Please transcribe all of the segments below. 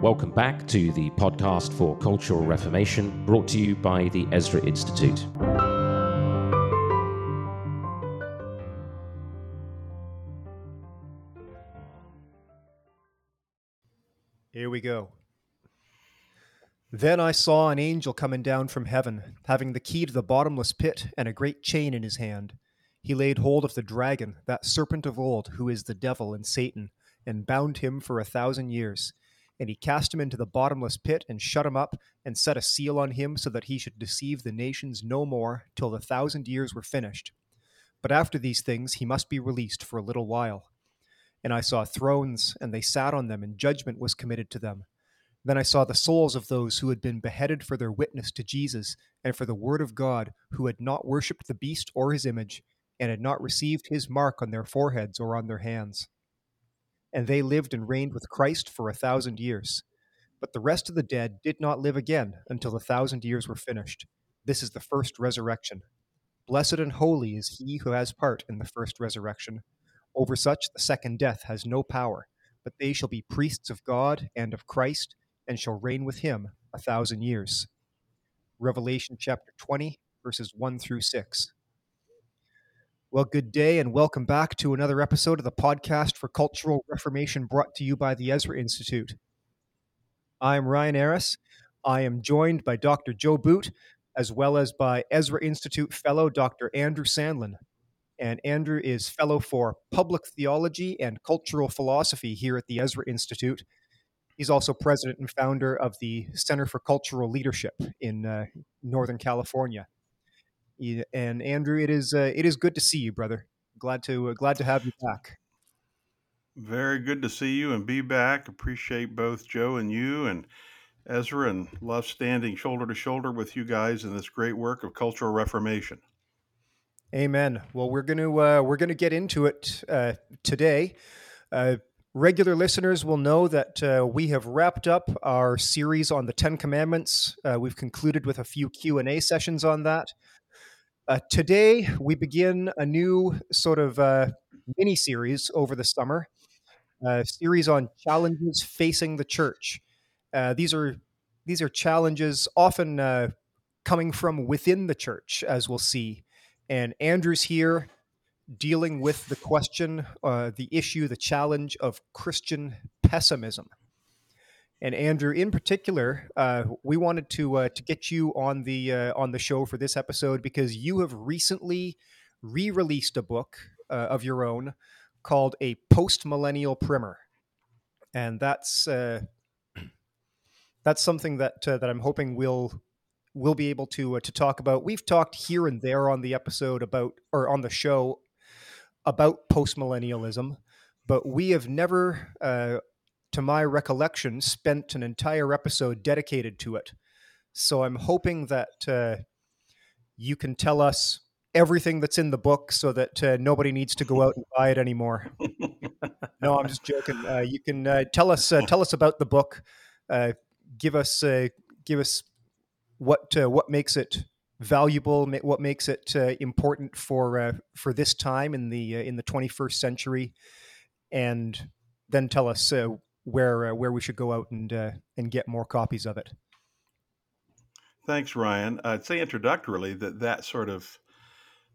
Welcome back to the podcast for Cultural Reformation, brought to you by the Ezra Institute. Here we go. Then I saw an angel coming down from heaven, having the key to the bottomless pit and a great chain in his hand. He laid hold of the dragon, that serpent of old, who is the devil and Satan, and bound him for a thousand years and he cast him into the bottomless pit and shut him up and set a seal on him so that he should deceive the nations no more till the thousand years were finished. But after these things he must be released for a little while. And I saw thrones, and they sat on them, and judgment was committed to them. Then I saw the souls of those who had been beheaded for their witness to Jesus and for the word of God, who had not worshipped the beast or his image, and had not received his mark on their foreheads or on their hands and they lived and reigned with Christ for a thousand years. But the rest of the dead did not live again until the thousand years were finished. This is the first resurrection. Blessed and holy is he who has part in the first resurrection. Over such the second death has no power, but they shall be priests of God and of Christ, and shall reign with him a thousand years. Revelation chapter 20, verses 1 through 6. Well, good day and welcome back to another episode of the podcast for Cultural Reformation brought to you by the Ezra Institute. I am Ryan Aris. I am joined by Dr. Joe Boot, as well as by Ezra Institute fellow Dr. Andrew Sandlin. And Andrew is fellow for public theology and cultural philosophy here at the Ezra Institute. He's also president and founder of the Center for Cultural Leadership in uh, Northern California and Andrew, it is uh, it is good to see you, brother. Glad to uh, glad to have you back. Very good to see you and be back. Appreciate both Joe and you and Ezra, and love standing shoulder to shoulder with you guys in this great work of cultural reformation. Amen. Well, we're gonna uh, we're gonna get into it uh, today. Uh, regular listeners will know that uh, we have wrapped up our series on the Ten Commandments. Uh, we've concluded with a few Q and A sessions on that. Uh, today, we begin a new sort of uh, mini series over the summer, a series on challenges facing the church. Uh, these are these are challenges often uh, coming from within the church, as we'll see. And Andrew's here dealing with the question, uh, the issue, the challenge of Christian pessimism. And Andrew, in particular, uh, we wanted to uh, to get you on the uh, on the show for this episode because you have recently re-released a book uh, of your own called "A Post Millennial Primer," and that's uh, that's something that uh, that I'm hoping we'll we'll be able to to talk about. We've talked here and there on the episode about or on the show about post millennialism, but we have never to my recollection, spent an entire episode dedicated to it. So I'm hoping that uh, you can tell us everything that's in the book so that uh, nobody needs to go out and buy it anymore. no, I'm just joking. Uh, you can uh, tell us uh, tell us about the book. Uh, give us give us what what makes it valuable, what makes it important for for this time in the in the 21st century, and then tell us where uh, where we should go out and uh, and get more copies of it. Thanks, Ryan. I'd say introductorily that that sort of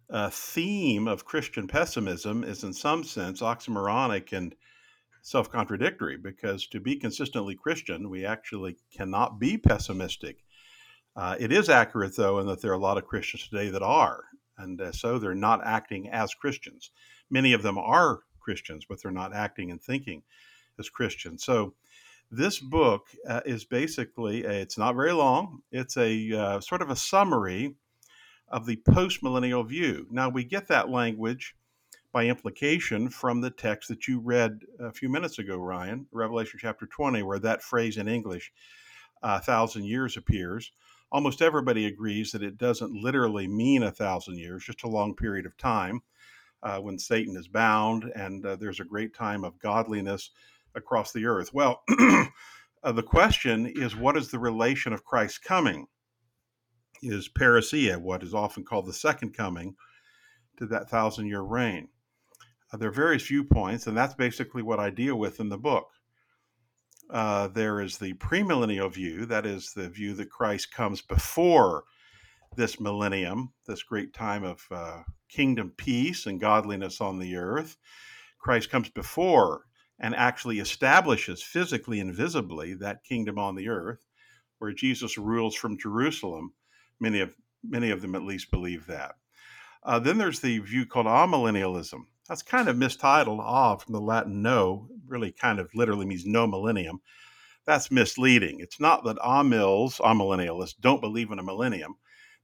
uh, theme of Christian pessimism is, in some sense, oxymoronic and self contradictory because to be consistently Christian, we actually cannot be pessimistic. Uh, it is accurate, though, in that there are a lot of Christians today that are, and uh, so they're not acting as Christians. Many of them are Christians, but they're not acting and thinking as Christians. So this book uh, is basically a, it's not very long. It's a uh, sort of a summary of the postmillennial view. Now we get that language by implication from the text that you read a few minutes ago, Ryan, Revelation chapter 20, where that phrase in English, a uh, thousand years, appears. Almost everybody agrees that it doesn't literally mean a thousand years, just a long period of time uh, when Satan is bound and uh, there's a great time of godliness across the earth. Well, uh, the question is what is the relation of Christ's coming? Is parousia, what is often called the second coming, to that thousand year reign? Uh, there are various viewpoints, and that's basically what I deal with in the book. Uh, there is the premillennial view, that is the view that Christ comes before this millennium, this great time of uh, kingdom peace and godliness on the earth. Christ comes before and actually establishes physically and visibly that kingdom on the earth, where Jesus rules from Jerusalem. Many of many of them at least believe that. Uh, then there's the view called amillennialism. That's kind of mistitled, ah from the Latin no, really kind of literally means no millennium. That's misleading. It's not that amills, amillennialists, don't believe in a millennium.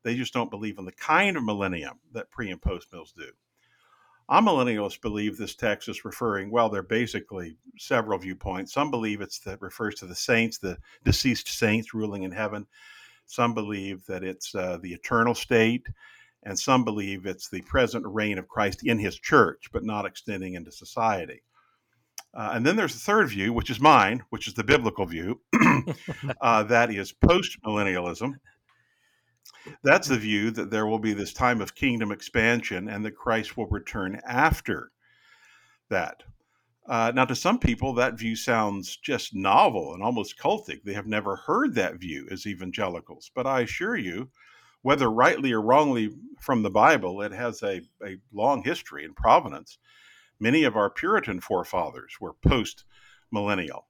They just don't believe in the kind of millennium that pre and post mills do. Amillennialists believe this text is referring, well, they're basically several viewpoints. Some believe it's that refers to the saints, the deceased saints ruling in heaven. Some believe that it's uh, the eternal state, and some believe it's the present reign of Christ in his church, but not extending into society. Uh, and then there's the third view, which is mine, which is the biblical view. uh, that is post millennialism. That's the view that there will be this time of kingdom expansion and that Christ will return after that. Uh, now, to some people, that view sounds just novel and almost cultic. They have never heard that view as evangelicals. But I assure you, whether rightly or wrongly from the Bible, it has a, a long history and provenance. Many of our Puritan forefathers were post millennial.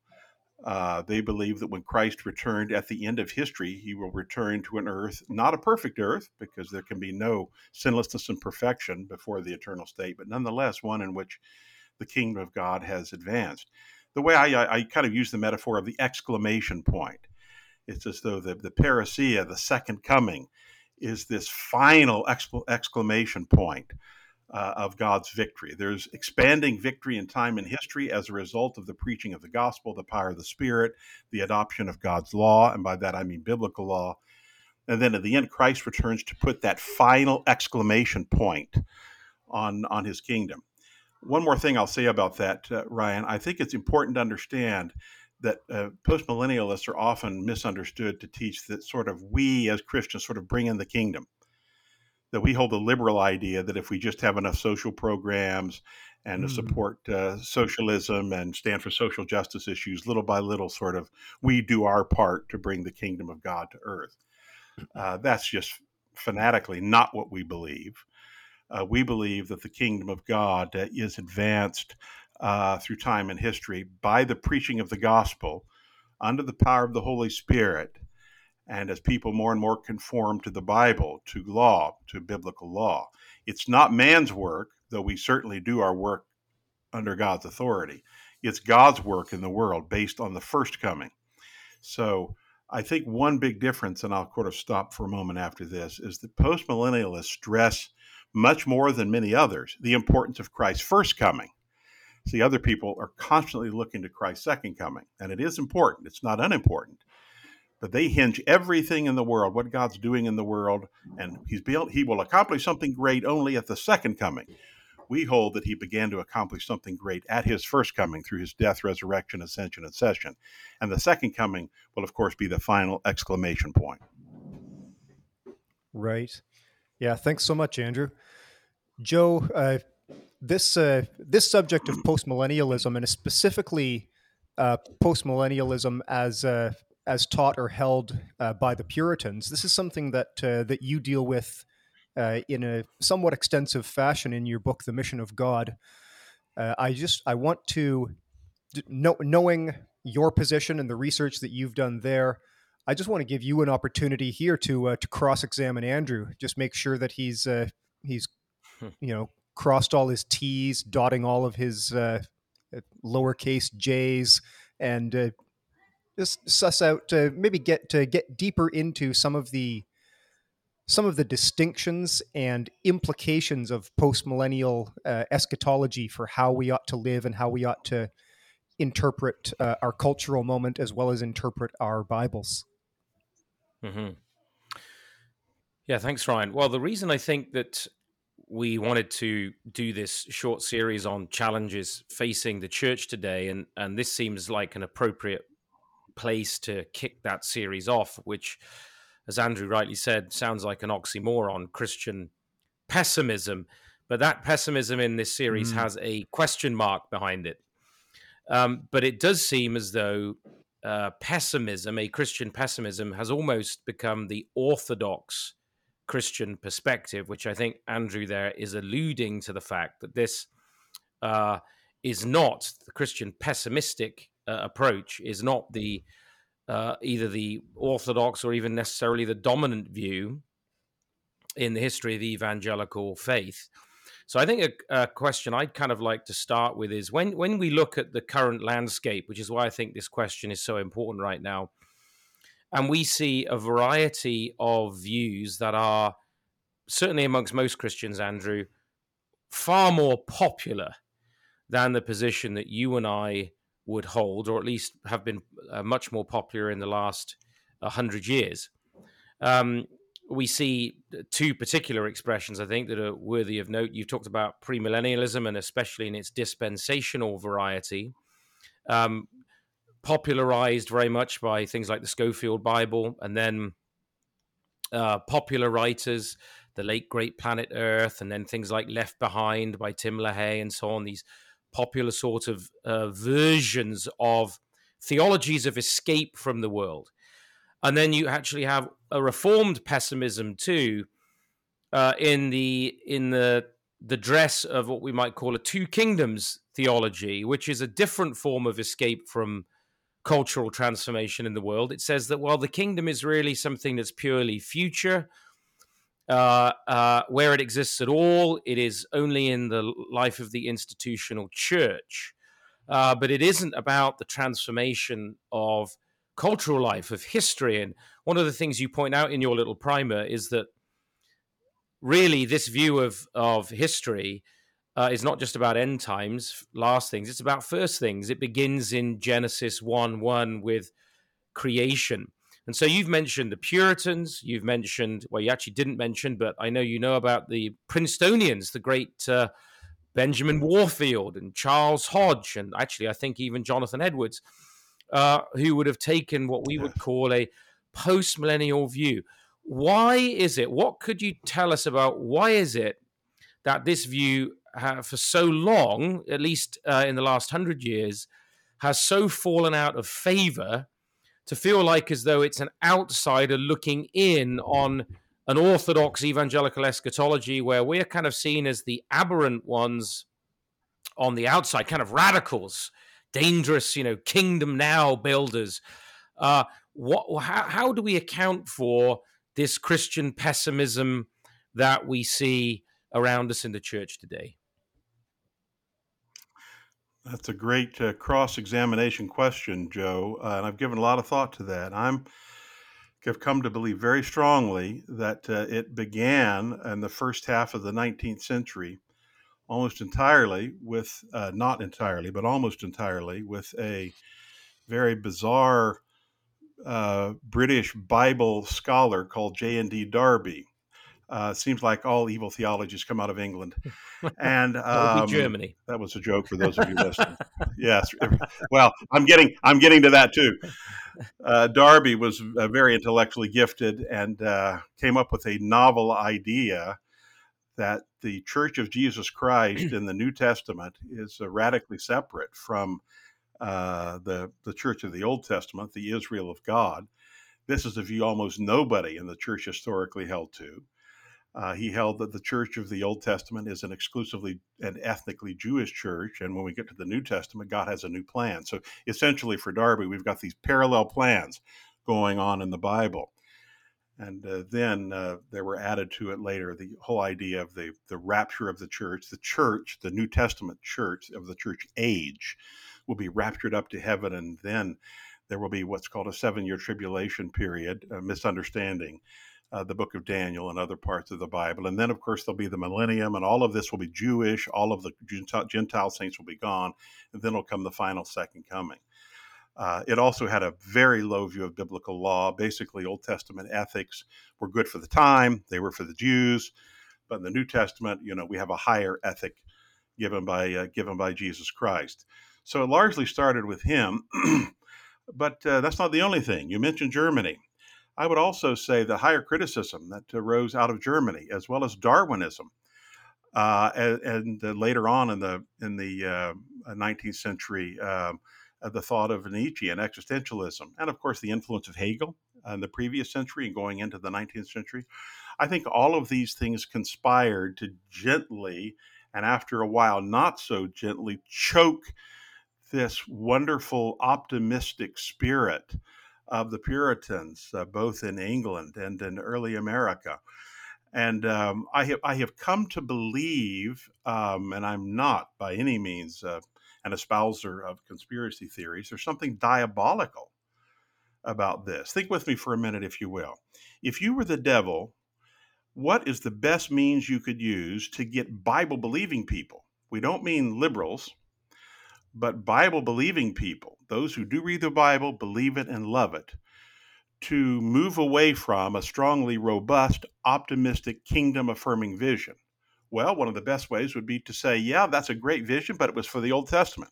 Uh, they believe that when Christ returned at the end of history, he will return to an earth, not a perfect earth, because there can be no sinlessness and perfection before the eternal state, but nonetheless one in which the kingdom of God has advanced. The way I, I, I kind of use the metaphor of the exclamation point, it's as though the, the parousia, the second coming, is this final exclamation point uh, of God's victory. There's expanding victory in time and history as a result of the preaching of the gospel, the power of the Spirit, the adoption of God's law, and by that I mean biblical law. And then at the end, Christ returns to put that final exclamation point on, on his kingdom. One more thing I'll say about that, uh, Ryan. I think it's important to understand that uh, postmillennialists are often misunderstood to teach that sort of we as Christians sort of bring in the kingdom that we hold the liberal idea that if we just have enough social programs and mm. support uh, socialism and stand for social justice issues, little by little, sort of, we do our part to bring the kingdom of God to earth. Uh, that's just fanatically not what we believe. Uh, we believe that the kingdom of God uh, is advanced uh, through time and history by the preaching of the gospel under the power of the Holy Spirit and as people more and more conform to the Bible, to law, to biblical law. It's not man's work, though we certainly do our work under God's authority. It's God's work in the world based on the first coming. So I think one big difference, and I'll sort of stop for a moment after this, is that postmillennialists stress much more than many others the importance of Christ's first coming. See, other people are constantly looking to Christ's second coming, and it is important. It's not unimportant but they hinge everything in the world, what God's doing in the world, and He's built, He will accomplish something great only at the second coming. We hold that He began to accomplish something great at His first coming through His death, resurrection, ascension, and session. And the second coming will, of course, be the final exclamation point. Right. Yeah. Thanks so much, Andrew. Joe, uh, this uh, this subject of postmillennialism and specifically uh, postmillennialism as uh, as taught or held uh, by the Puritans. This is something that uh, that you deal with uh, in a somewhat extensive fashion in your book, The Mission of God. Uh, I just I want to know, knowing your position and the research that you've done there. I just want to give you an opportunity here to uh, to cross examine Andrew. Just make sure that he's uh, he's hmm. you know crossed all his T's, dotting all of his lowercase J's, and just suss out to maybe get to get deeper into some of the some of the distinctions and implications of post-millennial uh, eschatology for how we ought to live and how we ought to interpret uh, our cultural moment as well as interpret our Bibles. Mm-hmm. Yeah, thanks, Ryan. Well, the reason I think that we wanted to do this short series on challenges facing the church today, and and this seems like an appropriate place to kick that series off, which, as Andrew rightly said, sounds like an oxymoron Christian pessimism. But that pessimism in this series mm. has a question mark behind it. Um, but it does seem as though uh, pessimism, a Christian pessimism, has almost become the orthodox Christian perspective, which I think Andrew there is alluding to the fact that this uh, is not the Christian pessimistic uh, approach, is not the uh, either the orthodox or even necessarily the dominant view in the history of the evangelical faith. So I think a, a, question I'd kind of like to start with is when when we look at the current landscape, which is why I think this question is so important right now, and we see a variety of views that are certainly amongst most Christians, Andrew, far more popular than the position that you and I would hold, or at least have been uh, much more popular in the last hundred years. Um, we see two particular expressions, I think, that are worthy of note. You've talked about premillennialism and especially in its dispensational variety, um, popularized very much by things like the Scofield Bible, and then uh, popular writers, the late great Planet Earth, and then things like Left Behind by Tim LaHaye, and so on. These popular sort of uh, versions of theologies of escape from the world and then you actually have a reformed pessimism too, uh, in the in the the dress of what we might call a two kingdoms theology, which is a different form of escape from cultural transformation in the world. It says that while the kingdom is really something that's purely future, uh, uh, where it exists at all, it is only in the life of the institutional church. Uh, but it isn't about the transformation of cultural life, of history. And one of the things you point out in your little primer is that really this view of, of history uh, is not just about end times, last things, it's about first things. It begins in Genesis 1 1 with creation. And so you've mentioned the Puritans, you've mentioned, well, you actually didn't mention, but I know you know about the Princetonians, the great uh, Benjamin Warfield and Charles Hodge, and actually, I think even Jonathan Edwards uh, who would have taken what we would call a post millennial view. Why is it? What could you tell us about why is it that this view, uh, for so long, at least uh, in the last hundred years, has so fallen out of favor to feel like as though it's an outsider looking in on an orthodox evangelical eschatology where we're kind of seen as the aberrant ones on the outside, kind of radicals dangerous, you know, kingdom now builders. Uh, what? How, how do we account for this Christian pessimism that we see around us in the church today? That's a great uh, cross examination question, Joe. Uh, and I've given a lot of thought to that. I'm have come to believe very strongly that uh, it began in the first half of the 19th century almost entirely with, uh, not entirely, but almost entirely with a very bizarre uh, British Bible scholar called J.N.D. Darby. Uh, seems like all evil theologies come out of England, and um, Germany. That was a joke for those of you listening. yes, well, I'm getting I'm getting to that too. Uh, Darby was uh, very intellectually gifted and uh, came up with a novel idea that the Church of Jesus Christ in the New Testament is uh, radically separate from uh, the the Church of the Old Testament, the Israel of God. This is a view almost nobody in the church historically held to. Uh, he held that the Church of the Old Testament is an exclusively and ethnically Jewish church, and when we get to the New Testament, God has a new plan. So essentially, for Darby, we've got these parallel plans going on in the Bible and uh, then uh, there were added to it later the whole idea of the the rapture of the church the church the new testament church of the church age will be raptured up to heaven and then there will be what's called a seven year tribulation period a misunderstanding uh, the book of daniel and other parts of the bible and then of course there'll be the millennium and all of this will be jewish all of the gentile saints will be gone and then will come the final second coming uh, it also had a very low view of biblical law. Basically, Old Testament ethics were good for the time, they were for the Jews. But in the New Testament, you know, we have a higher ethic given by uh, given by Jesus Christ. So it largely started with him, but uh, that's not the only thing. You mentioned Germany. I would also say the higher criticism that arose out of Germany, as well as Darwinism, uh, and, and later on in the in the 19th uh, century, um, uh, the thought of Nietzsche and existentialism, and of course the influence of Hegel in the previous century and going into the 19th century. I think all of these things conspired to gently and after a while not so gently choke this wonderful optimistic spirit of the Puritans, uh, both in England and in early America. And um, I have I have come to believe, um, and I'm not by any means uh, an espouser of conspiracy theories. There's something diabolical about this. Think with me for a minute, if you will. If you were the devil, what is the best means you could use to get Bible believing people? We don't mean liberals, but Bible believing people, those who do read the Bible, believe it, and love it, to move away from a strongly robust, optimistic, kingdom affirming vision. Well, one of the best ways would be to say, yeah, that's a great vision, but it was for the Old Testament.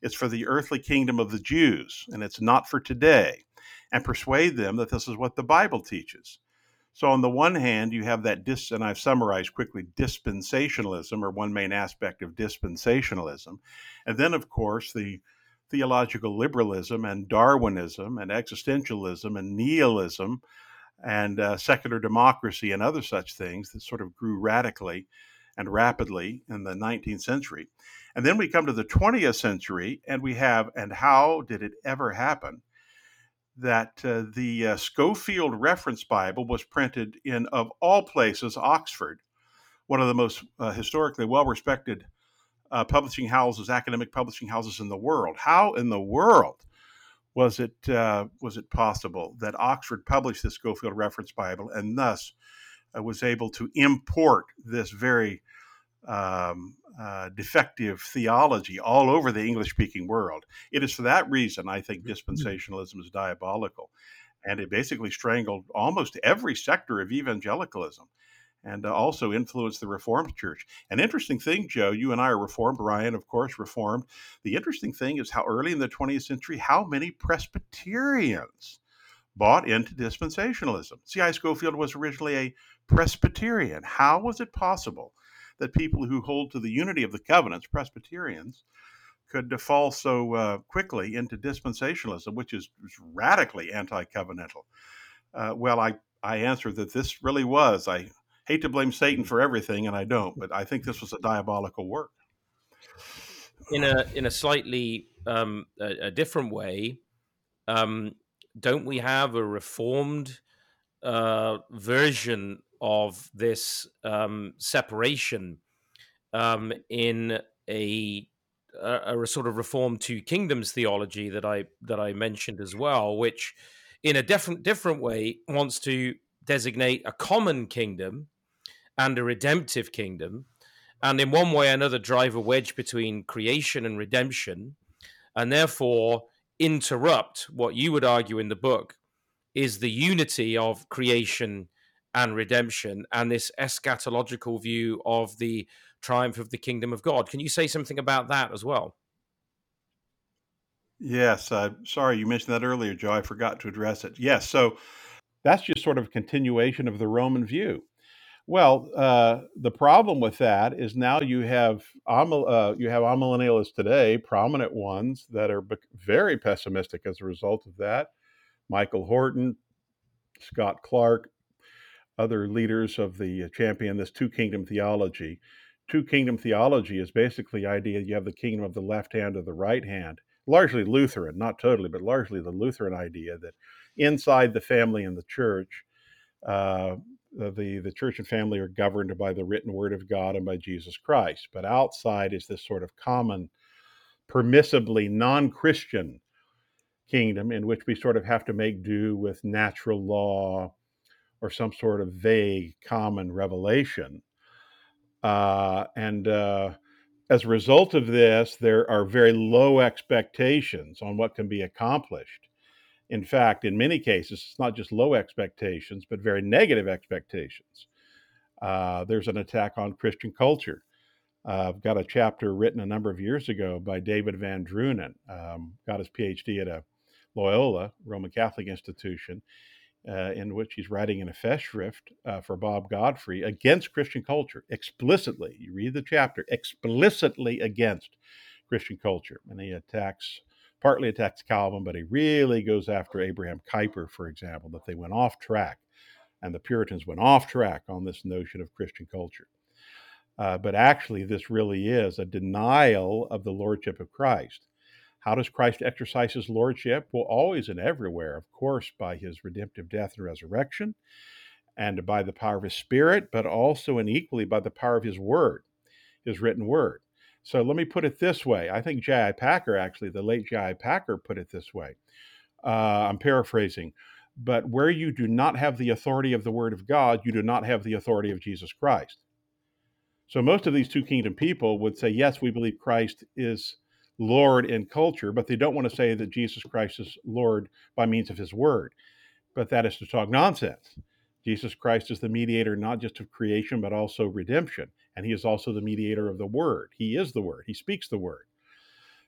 It's for the earthly kingdom of the Jews, and it's not for today. And persuade them that this is what the Bible teaches. So, on the one hand, you have that, dis- and I've summarized quickly, dispensationalism, or one main aspect of dispensationalism. And then, of course, the theological liberalism and Darwinism and existentialism and nihilism and uh, secular democracy and other such things that sort of grew radically and rapidly in the 19th century. And then we come to the 20th century and we have, and how did it ever happen? That uh, the uh, Scofield Reference Bible was printed in, of all places, Oxford, one of the most uh, historically well respected uh, publishing houses, academic publishing houses in the world. How in the world was it uh, was it possible that Oxford published the Scofield Reference Bible and thus uh, was able to import this very um, uh, defective theology all over the English speaking world? It is for that reason I think mm-hmm. dispensationalism is diabolical. And it basically strangled almost every sector of evangelicalism and uh, also influenced the Reformed Church. An interesting thing, Joe, you and I are Reformed, Ryan, of course, Reformed. The interesting thing is how early in the 20th century, how many Presbyterians bought into dispensationalism. C.I. Scofield was originally a Presbyterian. How was it possible that people who hold to the unity of the covenants, Presbyterians, could fall so uh, quickly into dispensationalism, which is radically anti covenantal? Uh, well, I, I answer that this really was. I hate to blame Satan for everything, and I don't, but I think this was a diabolical work. In a in a slightly um, a, a, different way, um, don't we have a reformed uh, version of this um, separation um, in a, a, a sort of reformed two kingdoms theology that I that I mentioned as well, which in a different different way wants to designate a common kingdom and a redemptive kingdom, and in one way or another drive a wedge between creation and redemption, and therefore interrupt what you would argue in the book is the unity of creation and redemption and this eschatological view of the triumph of the kingdom of God. Can you say something about that as well? Yes, uh, sorry you mentioned that earlier, Joe. I forgot to address it. Yes, so that's just sort of a continuation of the Roman view. Well, uh, the problem with that is now you have uh, you have amillennialists today, prominent ones that are very pessimistic as a result of that. Michael Horton, Scott Clark, other leaders of the champion this two kingdom theology. Two kingdom theology is basically the idea you have the kingdom of the left hand or the right hand, largely Lutheran, not totally, but largely the Lutheran idea that inside the family and the church. Uh, the the church and family are governed by the written word of God and by Jesus Christ. But outside is this sort of common, permissibly non-Christian kingdom in which we sort of have to make do with natural law or some sort of vague common revelation. Uh, and uh, as a result of this, there are very low expectations on what can be accomplished in fact, in many cases, it's not just low expectations, but very negative expectations. Uh, there's an attack on Christian culture. Uh, I've got a chapter written a number of years ago by David VanDrunen, um, got his PhD at a Loyola Roman Catholic institution, uh, in which he's writing an Festschrift uh, for Bob Godfrey against Christian culture, explicitly. You read the chapter, explicitly against Christian culture. And he attacks partly attacks Calvin, but he really goes after Abraham Kuyper, for example, that they went off track and the Puritans went off track on this notion of Christian culture. Uh, but actually, this really is a denial of the lordship of Christ. How does Christ exercise his lordship? Well, always and everywhere, of course, by his redemptive death and resurrection, and by the power of his spirit, but also and equally by the power of his word, his written word. So let me put it this way. I think J.I. Packer, actually, the late J.I. Packer, put it this way. Uh, I'm paraphrasing. But where you do not have the authority of the word of God, you do not have the authority of Jesus Christ. So most of these two kingdom people would say, yes, we believe Christ is Lord in culture, but they don't want to say that Jesus Christ is Lord by means of his word. But that is to talk nonsense. Jesus Christ is the mediator not just of creation, but also redemption. And he is also the mediator of the word. He is the word, he speaks the word.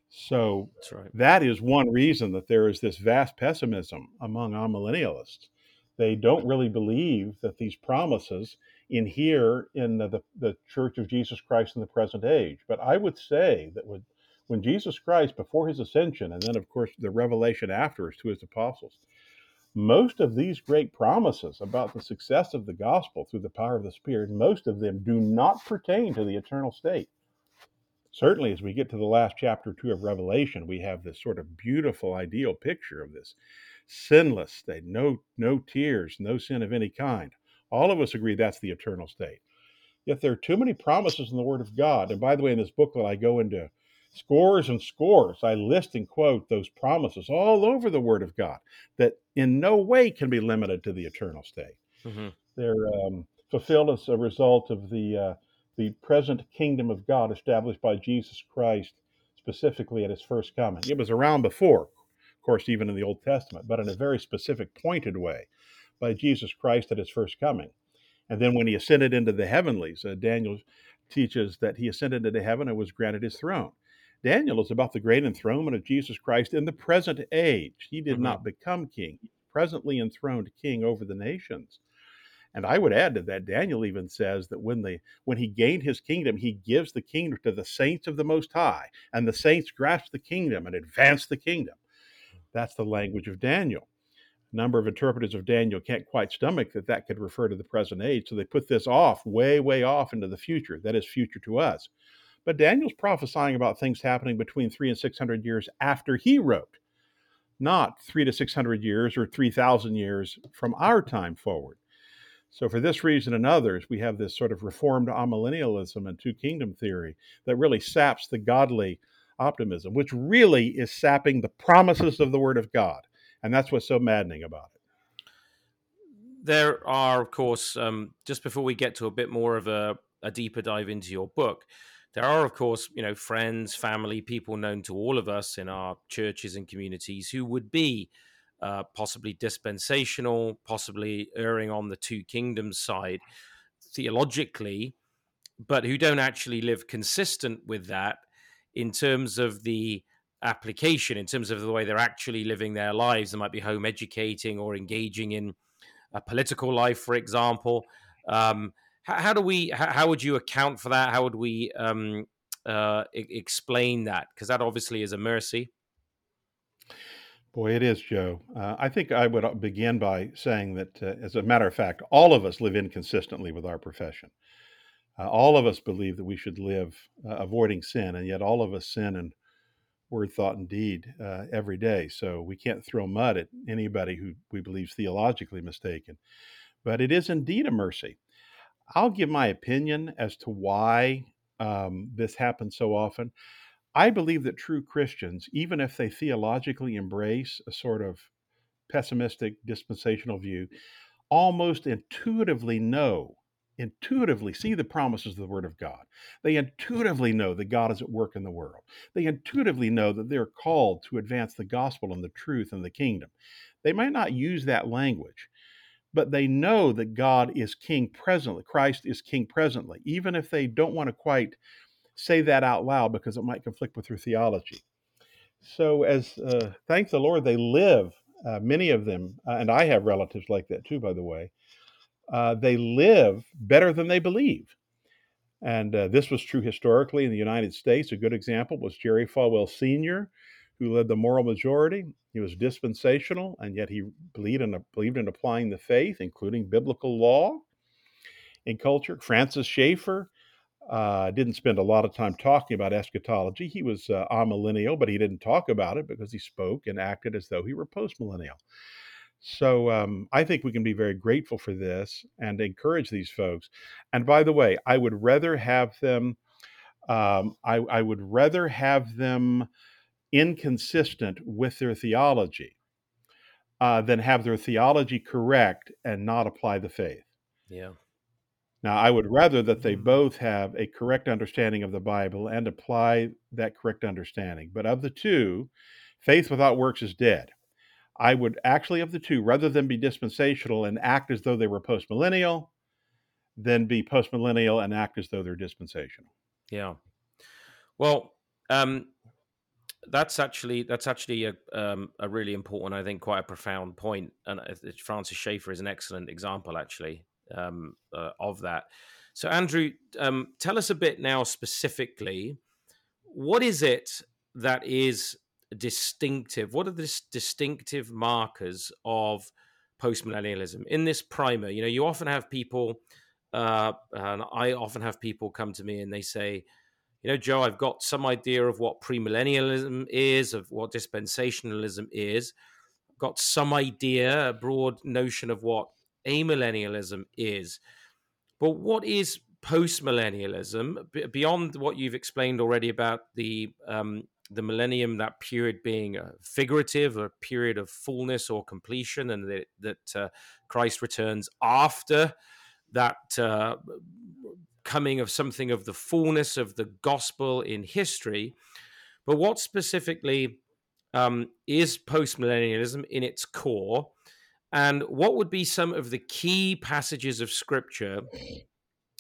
So right. that is one reason that there is this vast pessimism among amillennialists. They don't really believe that these promises inhere in the, the, the, Church of Jesus Christ in the present age. But I would say that when, when Jesus Christ, before his ascension, and then, of course, the revelation afterwards to his apostles, most of these great promises about the success of the gospel through the power of the Spirit, most of them do not pertain to the eternal state. Certainly, as we get to the last chapter two of Revelation, we have this sort of beautiful, ideal picture of this sinless state, no, no tears, no sin of any kind. All of us agree that's the eternal state. Yet there are too many promises in the Word of God. And by the way, in this booklet, I go into scores and scores. I list and quote those promises all over the Word of God that in no way can be limited to the eternal state. Mm-hmm. They're um, fulfilled as a result of the uh, the present kingdom of God established by Jesus Christ specifically at his first coming. It was around before, of course, even in the Old Testament, but in a very specific, pointed way by Jesus Christ at his first coming. And then when he ascended into the heavenlies, uh, Daniel teaches that he ascended into heaven and was granted his throne. Daniel is about the great enthronement of Jesus Christ in the present age. He did mm-hmm. not become king, presently enthroned king over the nations. And I would add to that, Daniel even says that when the when he gained his kingdom, he gives the kingdom to the saints of the Most High, and the saints grasp the kingdom and advance the kingdom. That's the language of Daniel A number of interpreters of Daniel can't quite stomach that that could refer to the present age. So they put this off, way, way off into the future. That is future to us. But Daniel's prophesying about things happening between three and 600 years after he wrote, not three to 600 years or 3,000 years from our time forward. So, for this reason and others, we have this sort of reformed amillennialism and two kingdom theory that really saps the godly optimism, which really is sapping the promises of the Word of God. And that's what's so maddening about it. There are, of course, um, just before we get to a bit more of a, a deeper dive into your book, there are, of course, you know, friends, family, people known to all of us in our churches and communities who would be uh, possibly dispensational, possibly erring on the two kingdoms side theologically, but who don't actually live consistent with that in terms of the application in terms of the way they're actually living their lives. They might be home educating or engaging in a political life, for example. Um, how, how, do we? How, how, would you account for that? How would we um, uh, I- explain that? Because that obviously is a mercy. Boy, it is, Joe. Uh, I think I would uh, begin by saying that, uh, as a matter of fact, all of us live inconsistently with our profession. Uh, all of us believe that we should live uh, avoiding sin, and yet all of us sin and word, thought, and deed uh, every day. So we can't throw mud at anybody who we believe is theologically mistaken. But it is indeed a mercy. I'll give my opinion as to why um, this happens so often. I believe that true Christians, even if they theologically embrace a sort of pessimistic dispensational view, almost intuitively know intuitively see the promises of the Word of God. They intuitively know that God is at work in the world. They intuitively know that they're called to advance the gospel and the truth and the kingdom. They might not use that language, but they know that God is king presently, Christ is king presently, even if they don't want to quite say that out loud because it might conflict with their theology. So, as uh, thank the Lord, they live, uh, many of them, uh, and I have relatives like that too, by the way uh, they live better than they believe. And uh, this was true historically in the United States. A good example was Jerry Falwell Sr., who led the moral majority. He was dispensational, and yet he believed in, believed in applying the faith, including biblical law and culture. Francis Schaeffer uh, didn't spend a lot of time talking about eschatology. He was uh, amillennial, but he didn't talk about it because he spoke and acted as though he were postmillennial. So um, I think we can be very grateful for this and encourage these folks. And by the way, I would rather have them. Um, I, I would rather have them inconsistent with their theology uh, than have their theology correct and not apply the faith. Yeah. Now, I would rather that they Mhm. both have a correct understanding of the Bible and apply that correct understanding. But of the two, faith without works is dead. I would actually, of the two, rather than be dispensational and act as though they were postmillennial, than be postmillennial and act as though they're dispensational. Yeah. Well, um, that's actually that's actually a um, a really important, I think, quite a profound point, and Francis Schaeffer is an excellent example, actually, um, uh, of that. So, Andrew, um, tell us a bit now specifically. What is it that is distinctive? What are the distinctive markers of postmillennialism in this primer? You know, you often have people, uh, and I often have people come to me and they say, you know, Joe, I've got some idea of what premillennialism is, of what dispensationalism is. I've got some idea, a broad notion of what amillennialism is. But what is postmillennialism beyond what you've explained already about the um, the millennium, that period being a figurative, a period of fullness or completion, and that, that uh, Christ returns after that uh, coming of something of the fullness of the gospel in history. But what specifically um, is postmillennialism in its core? And what would be some of the key passages of scripture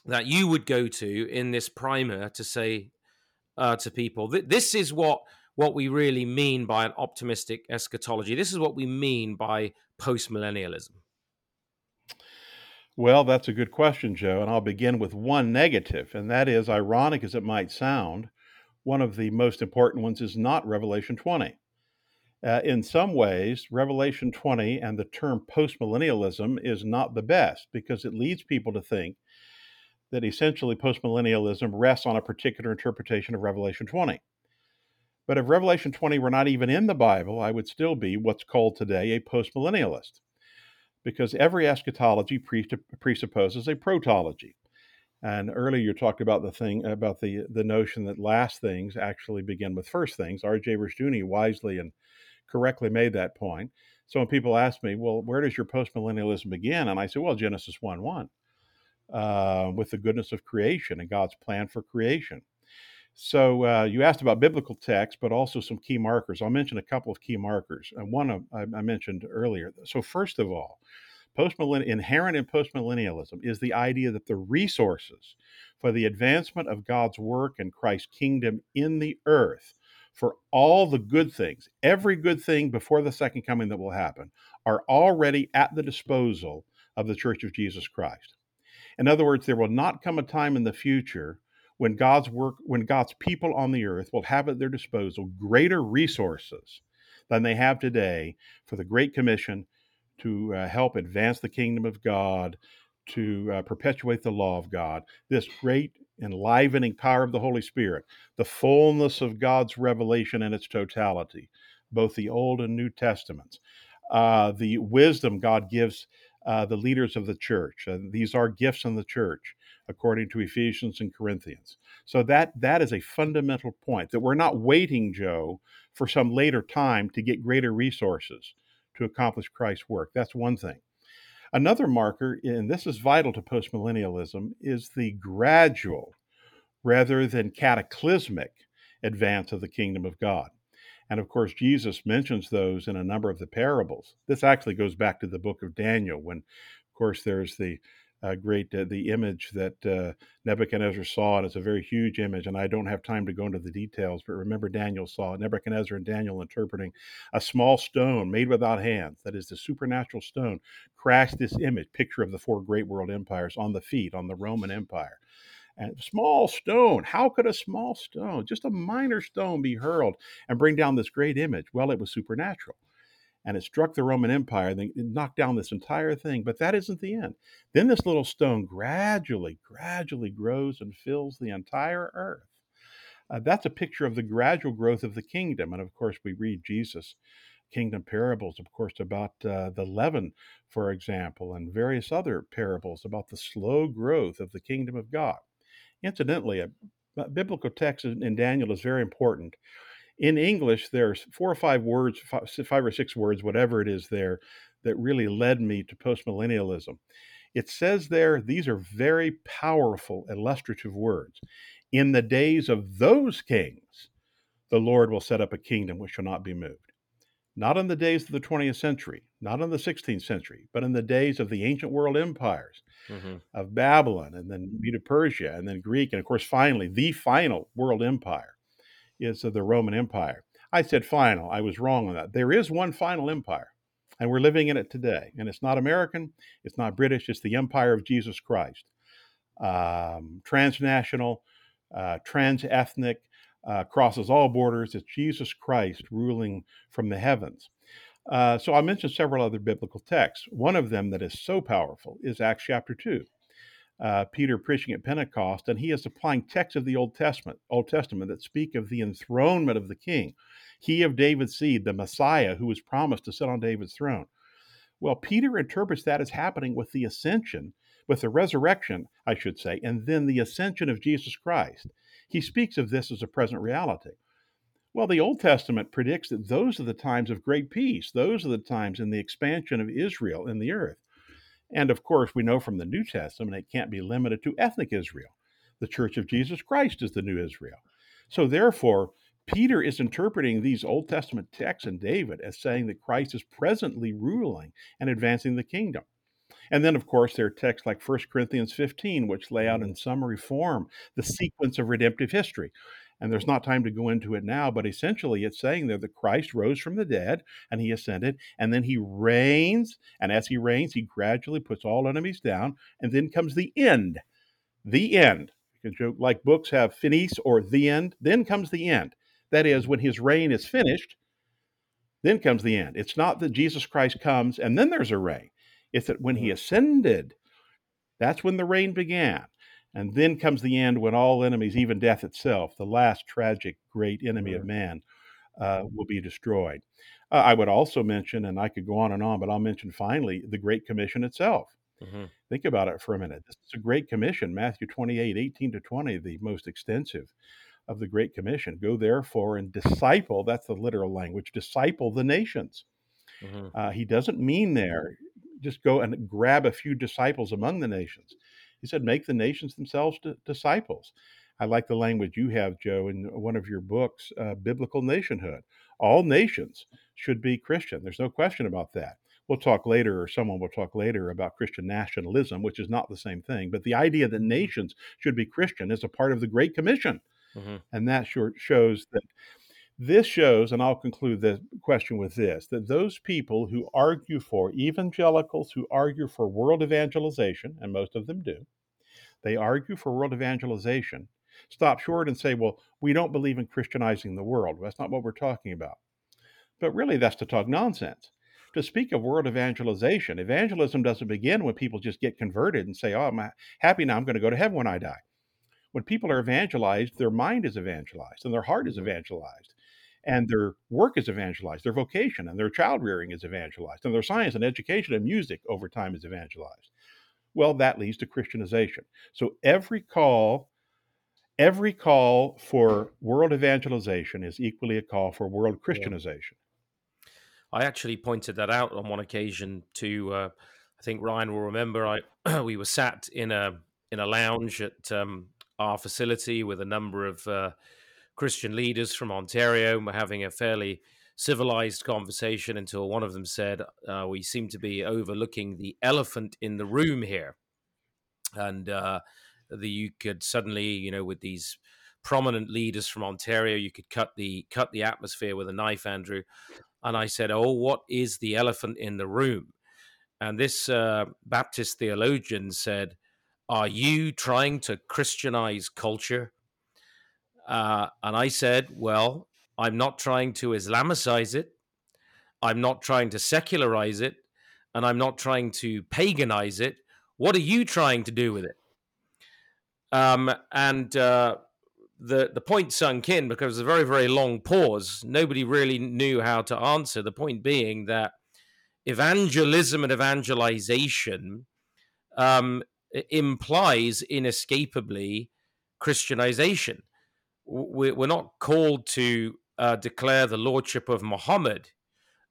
that you would go to in this primer to say uh, to people that this is what what we really mean by an optimistic eschatology. This is what we mean by postmillennialism. Well, that's a good question, Joe, and I'll begin with one negative, and that is ironic as it might sound, one of the most important ones is not Revelation 20. Uh, in some ways, Revelation 20 and the term postmillennialism is not the best because it leads people to think that essentially postmillennialism rests on a particular interpretation of Revelation 20. But if Revelation 20 were not even in the Bible, I would still be what's called today a postmillennialist because every eschatology presupposes a protology. And earlier you talked about the thing about the the notion that last things actually begin with first things. R.J. Rushdoony wisely and correctly made that point. So when people ask me, well, where does your postmillennialism begin? And I say, well, Genesis 1 1, uh, with the goodness of creation and God's plan for creation. So uh, you asked about biblical text, but also some key markers. I'll mention a couple of key markers. One I, I mentioned earlier. So first of all, inherent in postmillennialism is the idea that the resources for the advancement of God's work and Christ's kingdom in the earth, for all the good things, every good thing before the second coming that will happen, are already at the disposal of the Church of Jesus Christ. In other words, there will not come a time in the future when God's work, when God's people on the earth will have at their disposal greater resources than they have today for the Great Commission to uh, help advance the kingdom of God, to uh, perpetuate the law of God, this great enlivening power of the Holy Spirit, the fullness of God's revelation in its totality, both the Old and New Testaments, uh, the wisdom God gives uh, the leaders of the church. Uh, these are gifts in the church, according to Ephesians and Corinthians. So that that is a fundamental point that we're not waiting, Joe, for some later time to get greater resources to accomplish Christ's work. That's one thing. Another marker, and this is vital to postmillennialism, is the gradual rather than cataclysmic advance of the kingdom of God. And of course, Jesus mentions those in a number of the parables. This actually goes back to the book of Daniel, when, of course, there's the uh, great uh, the image that uh, Nebuchadnezzar saw, and it's a very huge image. And I don't have time to go into the details, but remember, Daniel saw Nebuchadnezzar and Daniel interpreting a small stone made without hands, that is the supernatural stone, crashed this image, picture of the four great world empires, on the feet on the Roman Empire. And small stone, how could a small stone, just a minor stone, be hurled and bring down this great image? Well, it was supernatural. And it struck the Roman Empire, then it knocked down this entire thing. But that isn't the end. Then this little stone gradually, gradually grows and fills the entire earth. Uh, that's a picture of the gradual growth of the kingdom. And of course, we read Jesus' kingdom parables, of course, about uh, the leaven, for example, and various other parables about the slow growth of the kingdom of God. Incidentally, a, biblical text in Daniel is very important. In English, there's four or five words, five or six words, whatever it is there, that really led me to postmillennialism. It says there, these are very powerful, illustrative words. In the days of those kings, the Lord will set up a kingdom which shall not be moved. Not in the days of the 20th century, not in the 16th century, but in the days of the ancient world empires mm-hmm. of Babylon and then Medo Persia and then Greek. And of course, finally, the final world empire is of the Roman Empire. I said final. I was wrong on that. There is one final empire, and we're living in it today. And it's not American, it's not British, it's the empire of Jesus Christ. Um, transnational, uh, trans ethnic, uh, crosses all borders. It's Jesus Christ ruling from the heavens. Uh, so I mentioned several other biblical texts. One of them that is so powerful is Acts chapter 2. Uh, Peter preaching at Pentecost, and he is applying texts of the Old Testament, Old Testament that speak of the enthronement of the King, he of David's seed, the Messiah who was promised to sit on David's throne. Well, Peter interprets that as happening with the ascension with the resurrection, I should say, and then the ascension of Jesus Christ. He speaks of this as a present reality. Well, the Old Testament predicts that those are the times of great peace. Those are the times in the expansion of Israel in the earth. And of course, we know from the New Testament it can't be limited to ethnic Israel. The Church of Jesus Christ is the new Israel. So, therefore, Peter is interpreting these Old Testament texts and David as saying that Christ is presently ruling and advancing the kingdom. And then, of course, there are texts like 1 Corinthians 15, which lay out in mm-hmm. summary form the sequence of redemptive history. And there's not time to go into it now, but essentially it's saying there that Christ rose from the dead and he ascended, and then he reigns. And as he reigns, he gradually puts all enemies down. And then comes the end. The end. Like books have finis or the end, then comes the end. That is, when his reign is finished, then comes the end. It's not that Jesus Christ comes and then there's a reign. It's that when he mm. ascended, that's when the reign began. And then comes the end when all enemies, even death itself, the last tragic great enemy of man, uh, will be destroyed. Uh, I would also mention, and I could go on and on, but I'll mention finally the Great Commission itself. Mm-hmm. Think about it for a minute. This is a Great Commission, Matthew 28, 18 to 20, the most extensive of the Great Commission. Go therefore and disciple, that's the literal language, disciple the nations. Mm-hmm. Uh, he doesn't mean there just go and grab a few disciples among the nations. He said, make the nations themselves d- disciples. I like the language you have, Joe, in one of your books, uh, Biblical Nationhood. All nations should be Christian. There's no question about that. We'll talk later, or someone will talk later about Christian nationalism, which is not the same thing. But the idea that nations should be Christian is a part of the Great Commission. Mm-hmm. And that sure shows that this shows, and I'll conclude the question with this that those people who argue for evangelicals who argue for world evangelization, and most of them do, they argue for world evangelization, stop short and say, well, we don't believe in Christianizing the world. That's not what we're talking about. But really, that's to talk nonsense. To speak of world evangelization, evangelism doesn't begin when people just get converted and say, oh, I'm happy now, I'm going to go to heaven when I die. When people are evangelized, their mind is evangelized and their heart is evangelized and their work is evangelized, their vocation and their child rearing is evangelized, and their science and education and music over time is evangelized. Well, that leads to Christianization. So every call, every call for world evangelization is equally a call for world Christianization. I actually pointed that out on one occasion to. Uh, I think Ryan will remember. I we were sat in a in a lounge at um, our facility with a number of uh, Christian leaders from Ontario were having a fairly civilized conversation until one of them said, uh, We seem to be overlooking the elephant in the room here. And uh, the, you could suddenly, you know, with these prominent leaders from Ontario, you could cut the cut the atmosphere with a knife, Andrew. And I said, "Oh, what is the elephant in the room?" And this uh, Baptist theologian said, Are you trying to Christianize culture? Uh, and I said, Well, I'm not trying to Islamicize it. I'm not trying to secularize it. And I'm not trying to paganize it. What are you trying to do with it? Um, and uh, the the point sunk in because it was a very very long pause. Nobody really knew how to answer. The point being that evangelism and evangelization um, implies inescapably Christianization. We're not called to uh, declare the lordship of Muhammad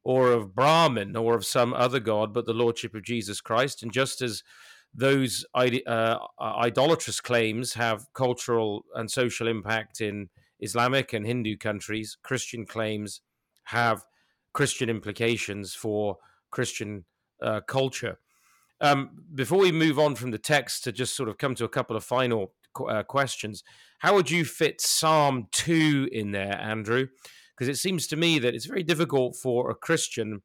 or of Brahman or of some other god, but the lordship of Jesus Christ. And just as those uh, idolatrous claims have cultural and social impact in Islamic and Hindu countries, Christian claims have Christian implications for Christian uh, culture. Um, before we move on from the text to just sort of come to a couple of final uh, questions, how would you fit Psalm 2 in there, Andrew? Because it seems to me that it's very difficult for a Christian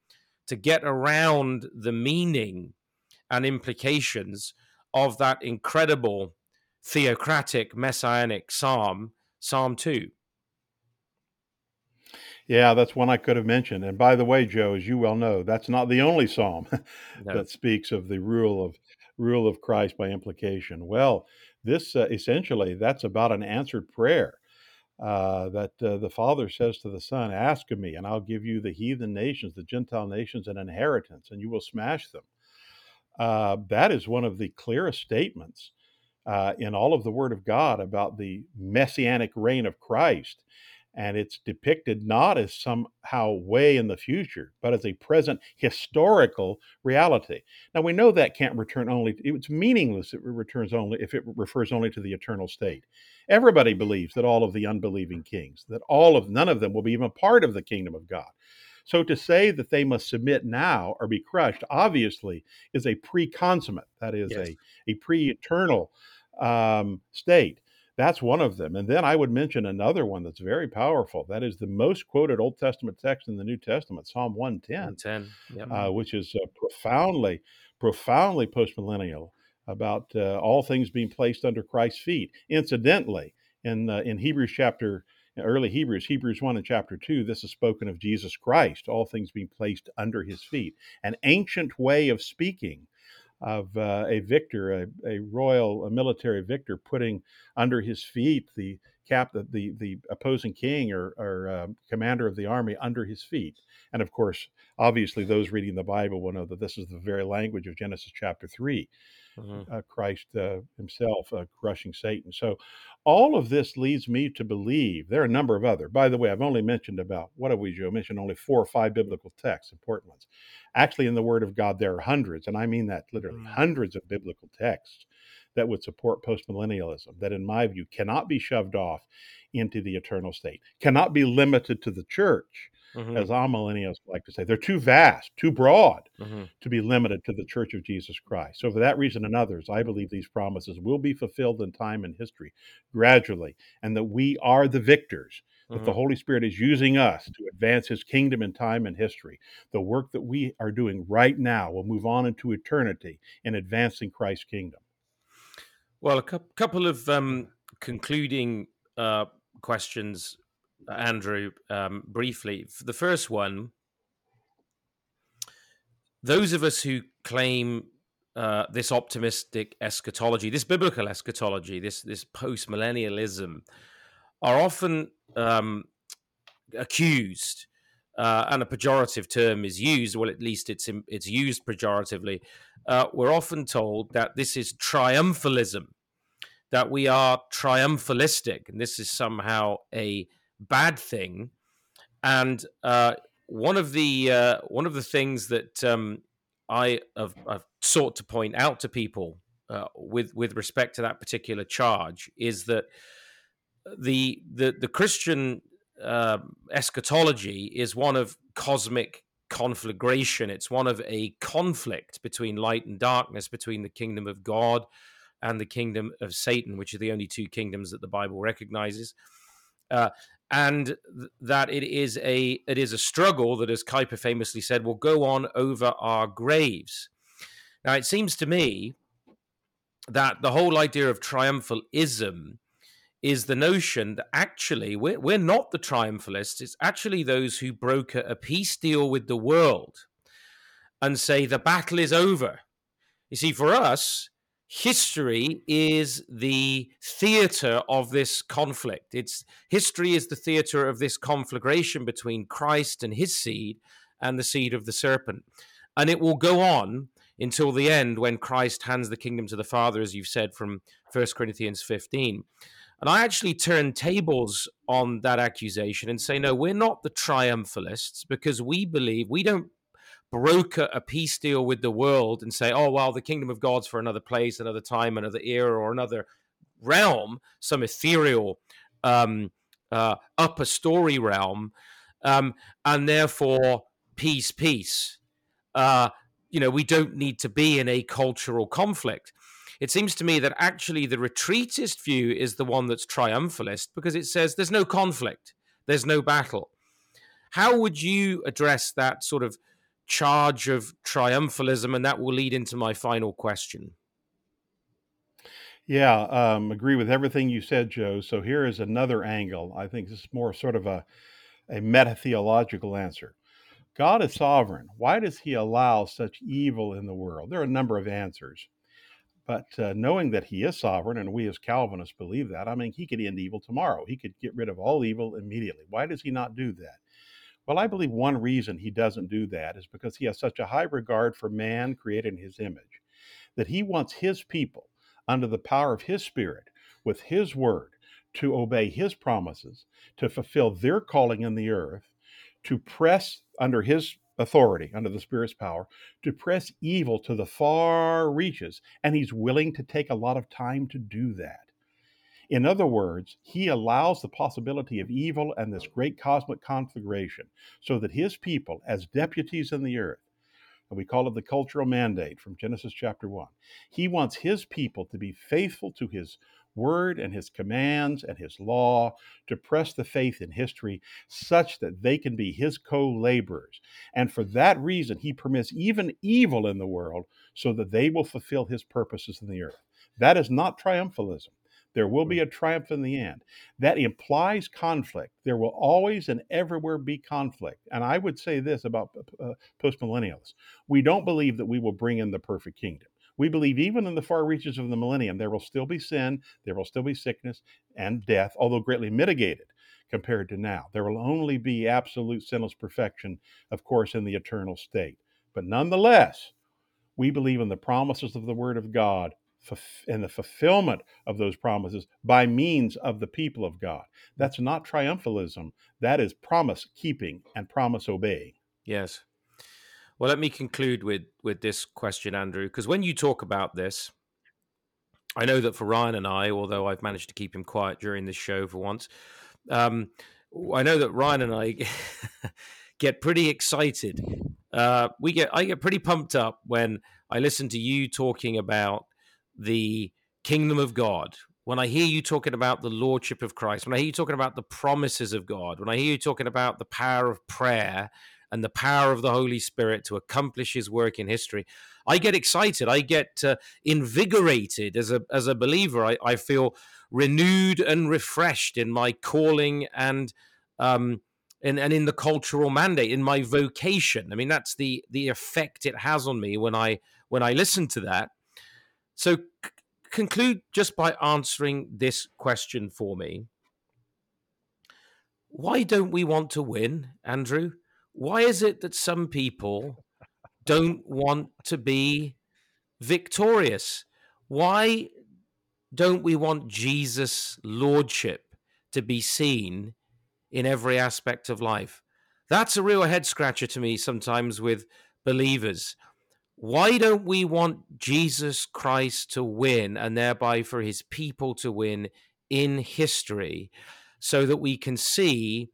to get around the meaning and implications of that incredible theocratic messianic psalm, Psalm 2. Yeah, that's one I could have mentioned. And by the way, Joe, as you well know, that's not the only psalm no. that speaks of the rule of rule of Christ by implication. Well, this uh, essentially that's about an answered prayer uh, that uh, the Father says to the Son, "Ask of me, and I'll give you the heathen nations, the Gentile nations, an inheritance, and you will smash them." Uh, that is one of the clearest statements uh, in all of the Word of God about the messianic reign of Christ and it's depicted not as somehow way in the future, but as a present historical reality. Now we know that can't return only; it's meaningless. If it returns only if it refers only to the eternal state. Everybody believes that all of the unbelieving kings, that all of none of them will be even part of the kingdom of God. So to say that they must submit now or be crushed, obviously, is a pre-consummate. That is yes. a a pre-eternal um, state. That's one of them. And then I would mention another one that's very powerful. That is the most quoted Old Testament text in the New Testament, Psalm 110, 110 yep. uh, which is uh, profoundly, profoundly postmillennial about uh, all things being placed under Christ's feet. Incidentally, in uh, in Hebrews chapter early Hebrews, Hebrews 1 and chapter 2, this is spoken of Jesus Christ, all things being placed under his feet. An ancient way of speaking of uh, a victor, a, a royal, a military victor, putting under his feet the cap, the the, the opposing king or, or uh, commander of the army under his feet. And of course, obviously, those reading the Bible will know that this is the very language of Genesis chapter 3 mm-hmm. uh, Christ uh, Himself uh, crushing Satan. So, all of this leads me to believe there are a number of other. By the way, I've only mentioned about what have we, Joe? Mentioned only four or five biblical texts, important ones. Actually, in the Word of God, there are hundreds, and I mean that literally, mm-hmm. hundreds of biblical texts that would support postmillennialism. That, in my view, cannot be shoved off into the eternal state, cannot be limited to the church mm-hmm. as amillennials like to say. They're too vast, too broad mm-hmm. to be limited to the Church of Jesus Christ. So, for that reason and others, I believe these promises will be fulfilled in time and history gradually, and that we are the victors. That mm-hmm. the Holy Spirit is using us to advance His kingdom in time and history. The work that we are doing right now will move on into eternity in advancing Christ's kingdom. Well, a couple of um, concluding uh, questions Andrew, um, briefly. The first one those of us who claim uh, this optimistic eschatology, this biblical eschatology, this this post millennialism, are often um, accused, uh, and a pejorative term is used. Well, at least it's it's used pejoratively. Uh, we're often told that this is triumphalism, that we are triumphalistic, and this is somehow a bad thing. And uh, one of the uh, one of the things that um, I have, have, sought to point out to people uh, with with respect to that particular charge is that the the the Christian uh, eschatology is one of cosmic conflagration. It's one of a conflict between light and darkness, between the kingdom of God and the kingdom of Satan, which are the only two kingdoms that the Bible recognizes. Uh, and th- that it is a it is a struggle that, as Kuyper famously said, will go on over our graves. Now, it seems to me that the whole idea of triumphalism is the notion that actually we're, we're not the triumphalists. It's actually those who broker a peace deal with the world and say the battle is over. You see, for us, history is the theater of this conflict. It's history is the theater of this conflagration between Christ and his seed and the seed of the serpent. And it will go on until the end when Christ hands the kingdom to the Father, as you've said from 1 Corinthians 15. And I actually turn tables on that accusation and say, no, we're not the triumphalists because we believe we don't broker a peace deal with the world and say, oh, well, the kingdom of God's for another place, another time, another era, or another realm, some ethereal um, uh, upper story realm. Um, and therefore, peace, peace. Uh, you know, we don't need to be in a cultural conflict it seems to me that actually the retreatist view is the one that's triumphalist because it says there's no conflict, there's no battle. How would you address that sort of charge of triumphalism? And that will lead into my final question. Yeah, um, agree with everything you said, Joe. So here is another angle. I think this is more sort of a, a meta theological answer. God is sovereign. Why does he allow such evil in the world? There are a number of answers. But uh, knowing that he is sovereign, and we as Calvinists believe that, I mean, he could end evil tomorrow. He could get rid of all evil immediately. Why does he not do that? Well, I believe one reason he doesn't do that is because he has such a high regard for man created in his image that he wants his people, under the power of his spirit, with his word, to obey his promises, to fulfill their calling in the earth, to press under his authority under the Spirit's power to press evil to the far reaches, and he's willing to take a lot of time to do that. In other words, he allows the possibility of evil and this great cosmic conflagration so that his people, as deputies in the earth, and we call it the cultural mandate from Genesis chapter 1, he wants his people to be faithful to his word and his commands and his law to press the faith in history such that they can be his co laborers. And for that reason, he permits even evil in the world so that they will fulfill his purposes in the earth. That is not triumphalism. There will be a triumph in the end. That implies conflict. There will always and everywhere be conflict. And I would say this about uh, postmillennialists we don't believe that we will bring in the perfect kingdom. We believe even in the far reaches of the millennium, there will still be sin, there will still be sickness and death, although greatly mitigated compared to now. There will only be absolute sinless perfection, of course, in the eternal state. But nonetheless, we believe in the promises of the Word of God and the fulfillment of those promises by means of the people of God. That's not triumphalism, that is promise keeping and promise obeying. Yes. Well, let me conclude with with this question, Andrew, because when you talk about this, I know that for Ryan and I, although I've managed to keep him quiet during this show for once, um, I know that Ryan and I get pretty excited. Uh, we get I get pretty pumped up when I listen to you talking about the kingdom of God. When I hear you talking about the lordship of Christ, when I hear you talking about the promises of God, when I hear you talking about the power of prayer and the power of the Holy Spirit to accomplish His work in history, I get excited. I get uh, invigorated as a as a believer. I, I, feel renewed and refreshed in my calling and um, and, and in the cultural mandate, in my vocation. I mean, that's the the effect it has on me when I when I listen to that. So, c- conclude just by answering this question for me. Why don't we want to win, Andrew? why is it that some people don't want to be victorious? Why don't we want Jesus' lordship to be seen in every aspect of life? That's a real head scratcher to me sometimes with believers. Why don't we want Jesus Christ to win and thereby for his people to win in history so that we can see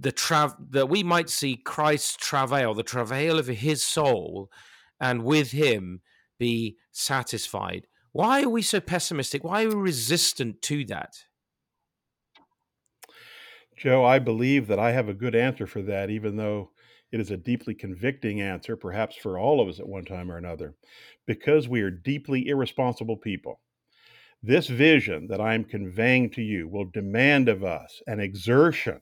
the tra- that we might see Christ's travail, the travail of his soul, and with him be satisfied. Why are we so pessimistic? Why are we resistant to that? Joe, I believe that I have a good answer for that, even though It is a deeply convicting answer, perhaps for all of us at one time or another, because we are deeply irresponsible people. This vision that I am conveying to you will demand of us an exertion,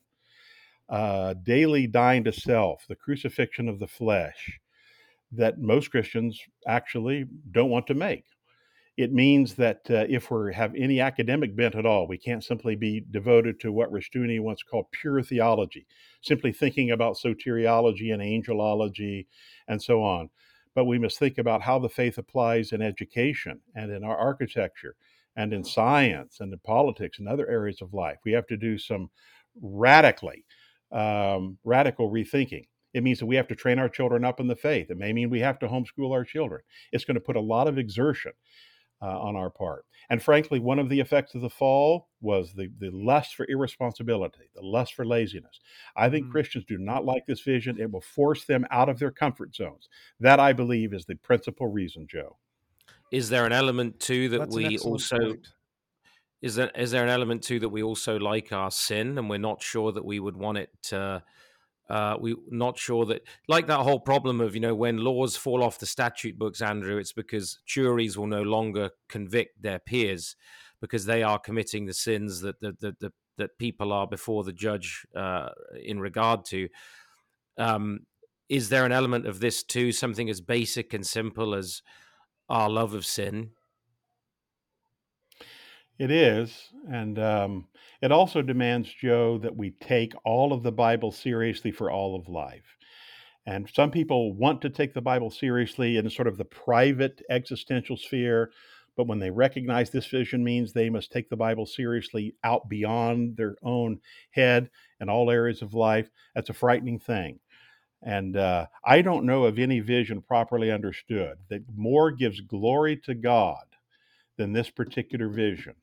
uh, daily dying to self, the crucifixion of the flesh, that most Christians actually don't want to make. It means that uh, if we have any academic bent at all, we can't simply be devoted to what Rushdoony once called pure theology, simply thinking about soteriology and angelology and so on. But we must think about how the faith applies in education and in our architecture and in science and in politics and other areas of life. We have to do some radically um, radical rethinking. It means that we have to train our children up in the faith. It may mean we have to homeschool our children. It's going to put a lot of exertion uh, on our part. And frankly, one of the effects of the fall was the, the lust for irresponsibility, the lust for laziness. I think mm. Christians do not like this vision. It will force them out of their comfort zones. That, I believe, is the principal reason, Joe. Is there an element too that That's we also point. is there is there an element too that we also like our sin and we're not sure that we would want it uh, uh, we not sure that like that whole problem of you know when laws fall off the statute books andrew it's because juries will no longer convict their peers because they are committing the sins that that that, that, that people are before the judge uh, in regard to um, is there an element of this too something as basic and simple as our love of sin. It is. And um, it also demands, Joe, that we take all of the Bible seriously for all of life. And some people want to take the Bible seriously in sort of the private existential sphere. But when they recognize this vision means they must take the Bible seriously out beyond their own head and all areas of life, that's a frightening thing. And uh, I don't know of any vision properly understood that more gives glory to God than this particular vision,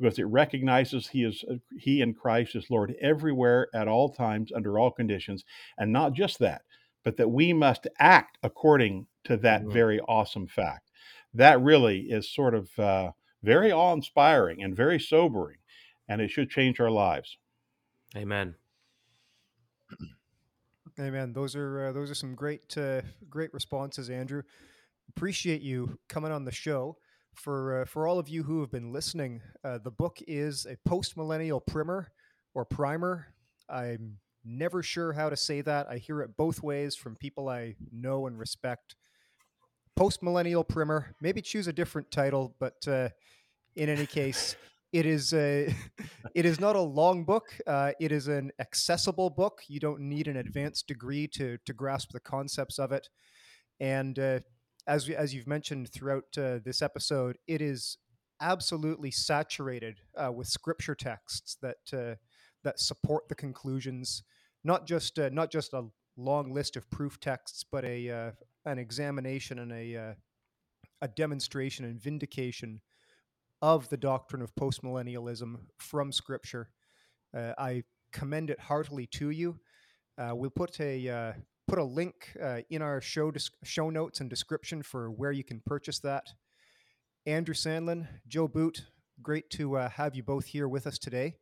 because it recognizes He is uh, He and Christ is Lord everywhere at all times under all conditions, and not just that, but that we must act according to that mm-hmm. very awesome fact. That really is sort of uh, very awe-inspiring and very sobering, and it should change our lives. Amen. Amen. Those are uh, those are some great uh, great responses, Andrew. Appreciate you coming on the show. For uh, for all of you who have been listening, uh, the book is a post millennial primer or primer. I'm never sure how to say that. I hear it both ways from people I know and respect. Post millennial primer. Maybe choose a different title, but uh, in any case. It is a, it is not a long book. Uh, it is an accessible book. You don't need an advanced degree to to grasp the concepts of it. And uh, as as you've mentioned throughout uh, this episode, it is absolutely saturated uh, with scripture texts that uh, that support the conclusions. Not just uh, not just a long list of proof texts, but a an examination and a a demonstration and vindication of the doctrine of postmillennialism from Scripture. Uh, I commend it heartily to you. Uh, we'll put a uh, put a link uh, in our show dis- show notes and description for where you can purchase that. Andrew Sandlin, Joe Boot, great to uh, have you both here with us today.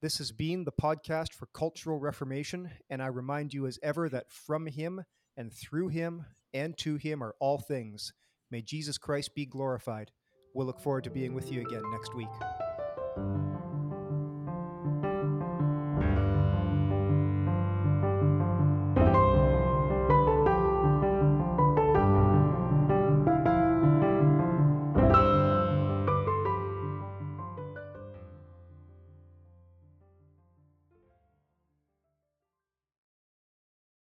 This has been the podcast for Cultural Reformation, and I remind you as ever that from Him and through Him and to Him are all things. May Jesus Christ be glorified. We'll look forward to being with you again next week.